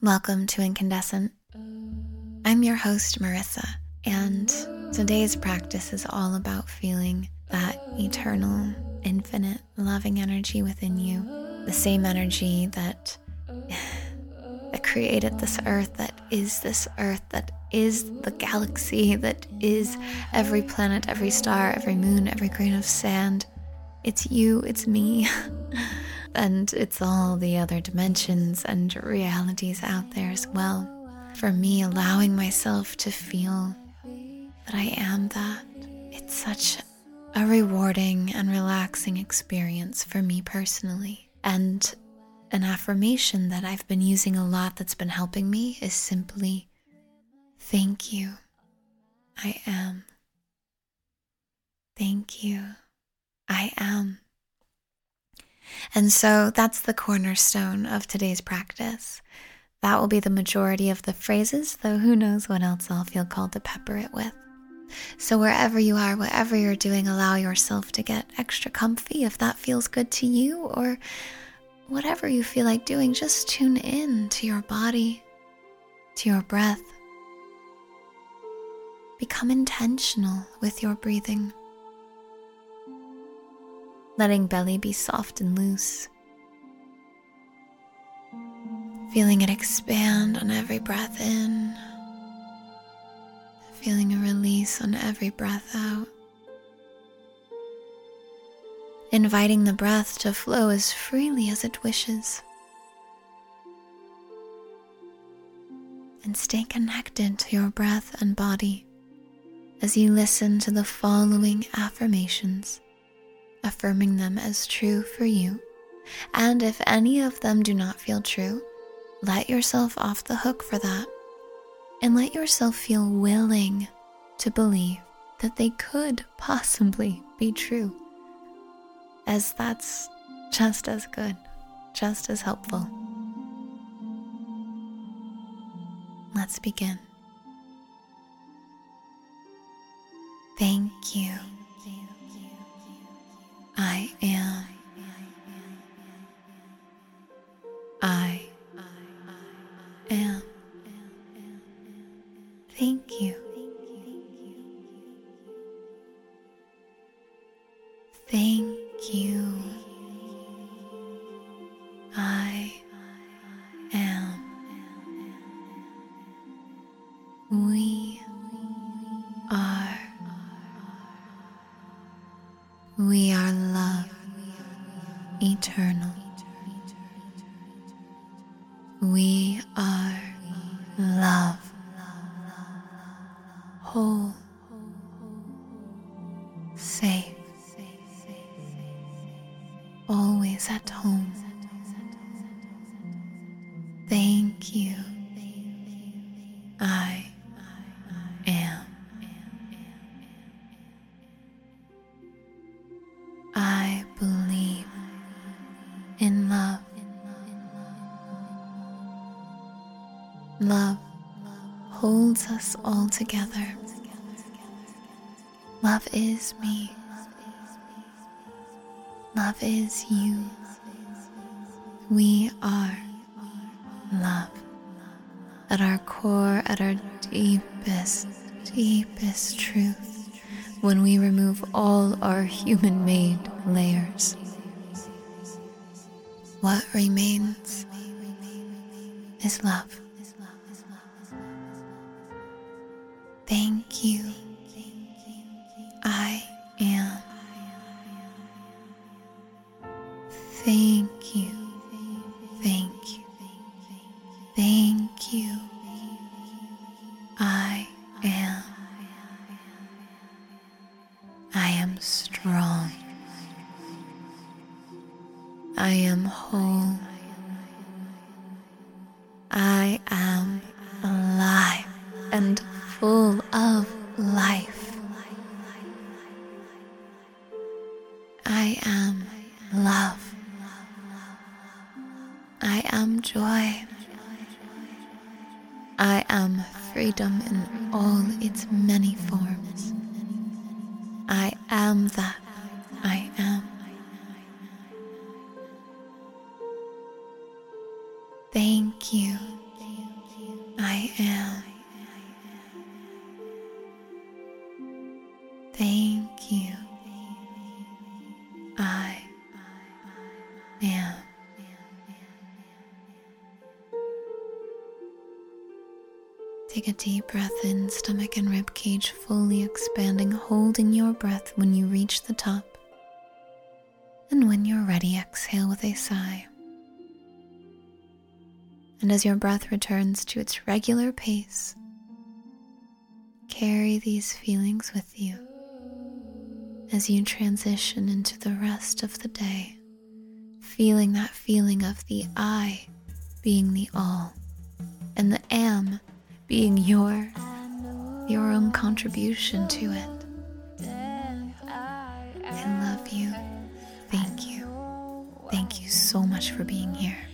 Welcome to Incandescent. I'm your host, Marissa, and today's practice is all about feeling that eternal, infinite, loving energy within you. The same energy that that created this earth, that is this earth, that is the galaxy, that is every planet, every star, every moon, every grain of sand. It's you, it's me, and it's all the other dimensions and realities out there as well. For me, allowing myself to feel that I am that, it's such a rewarding and relaxing experience for me personally. And an affirmation that I've been using a lot that's been helping me is simply thank you. I am. Thank you. I am. And so that's the cornerstone of today's practice. That will be the majority of the phrases, though who knows what else I'll feel called to pepper it with. So, wherever you are, whatever you're doing, allow yourself to get extra comfy if that feels good to you, or whatever you feel like doing, just tune in to your body, to your breath. Become intentional with your breathing, letting belly be soft and loose. Feeling it expand on every breath in, feeling a release on every breath out. inviting the breath to flow as freely as it wishes. And stay connected to your breath and body as you listen to the following affirmations, affirming them as true for you. And if any of them do not feel true, let yourself off the hook for that and let yourself feel willing to believe that they could possibly be true as that's just as good, just as helpful. Let's begin. Thank you. I am. I am. Thank you. Thank you. Thank you. I am. We eternal. We are love, whole, safe always at home. Thank you. In love. Love holds us all together. Love is me. Love is you. We are love. At our core, at our deepest, deepest truth, when we remove all our human made layers, what remains is love. Thank you. And full of life. I am love. I am joy. I am freedom in all its many forms. I am that I am. Thank you. I am. Take a deep breath in, stomach and rib cage fully expanding, holding your breath when you reach the top. And when you're ready, exhale with a sigh. And as your breath returns to its regular pace, carry these feelings with you as you transition into the rest of the day, feeling that feeling of the I being the all and the am being your your own contribution to it. I love you. Thank you. Thank you so much for being here.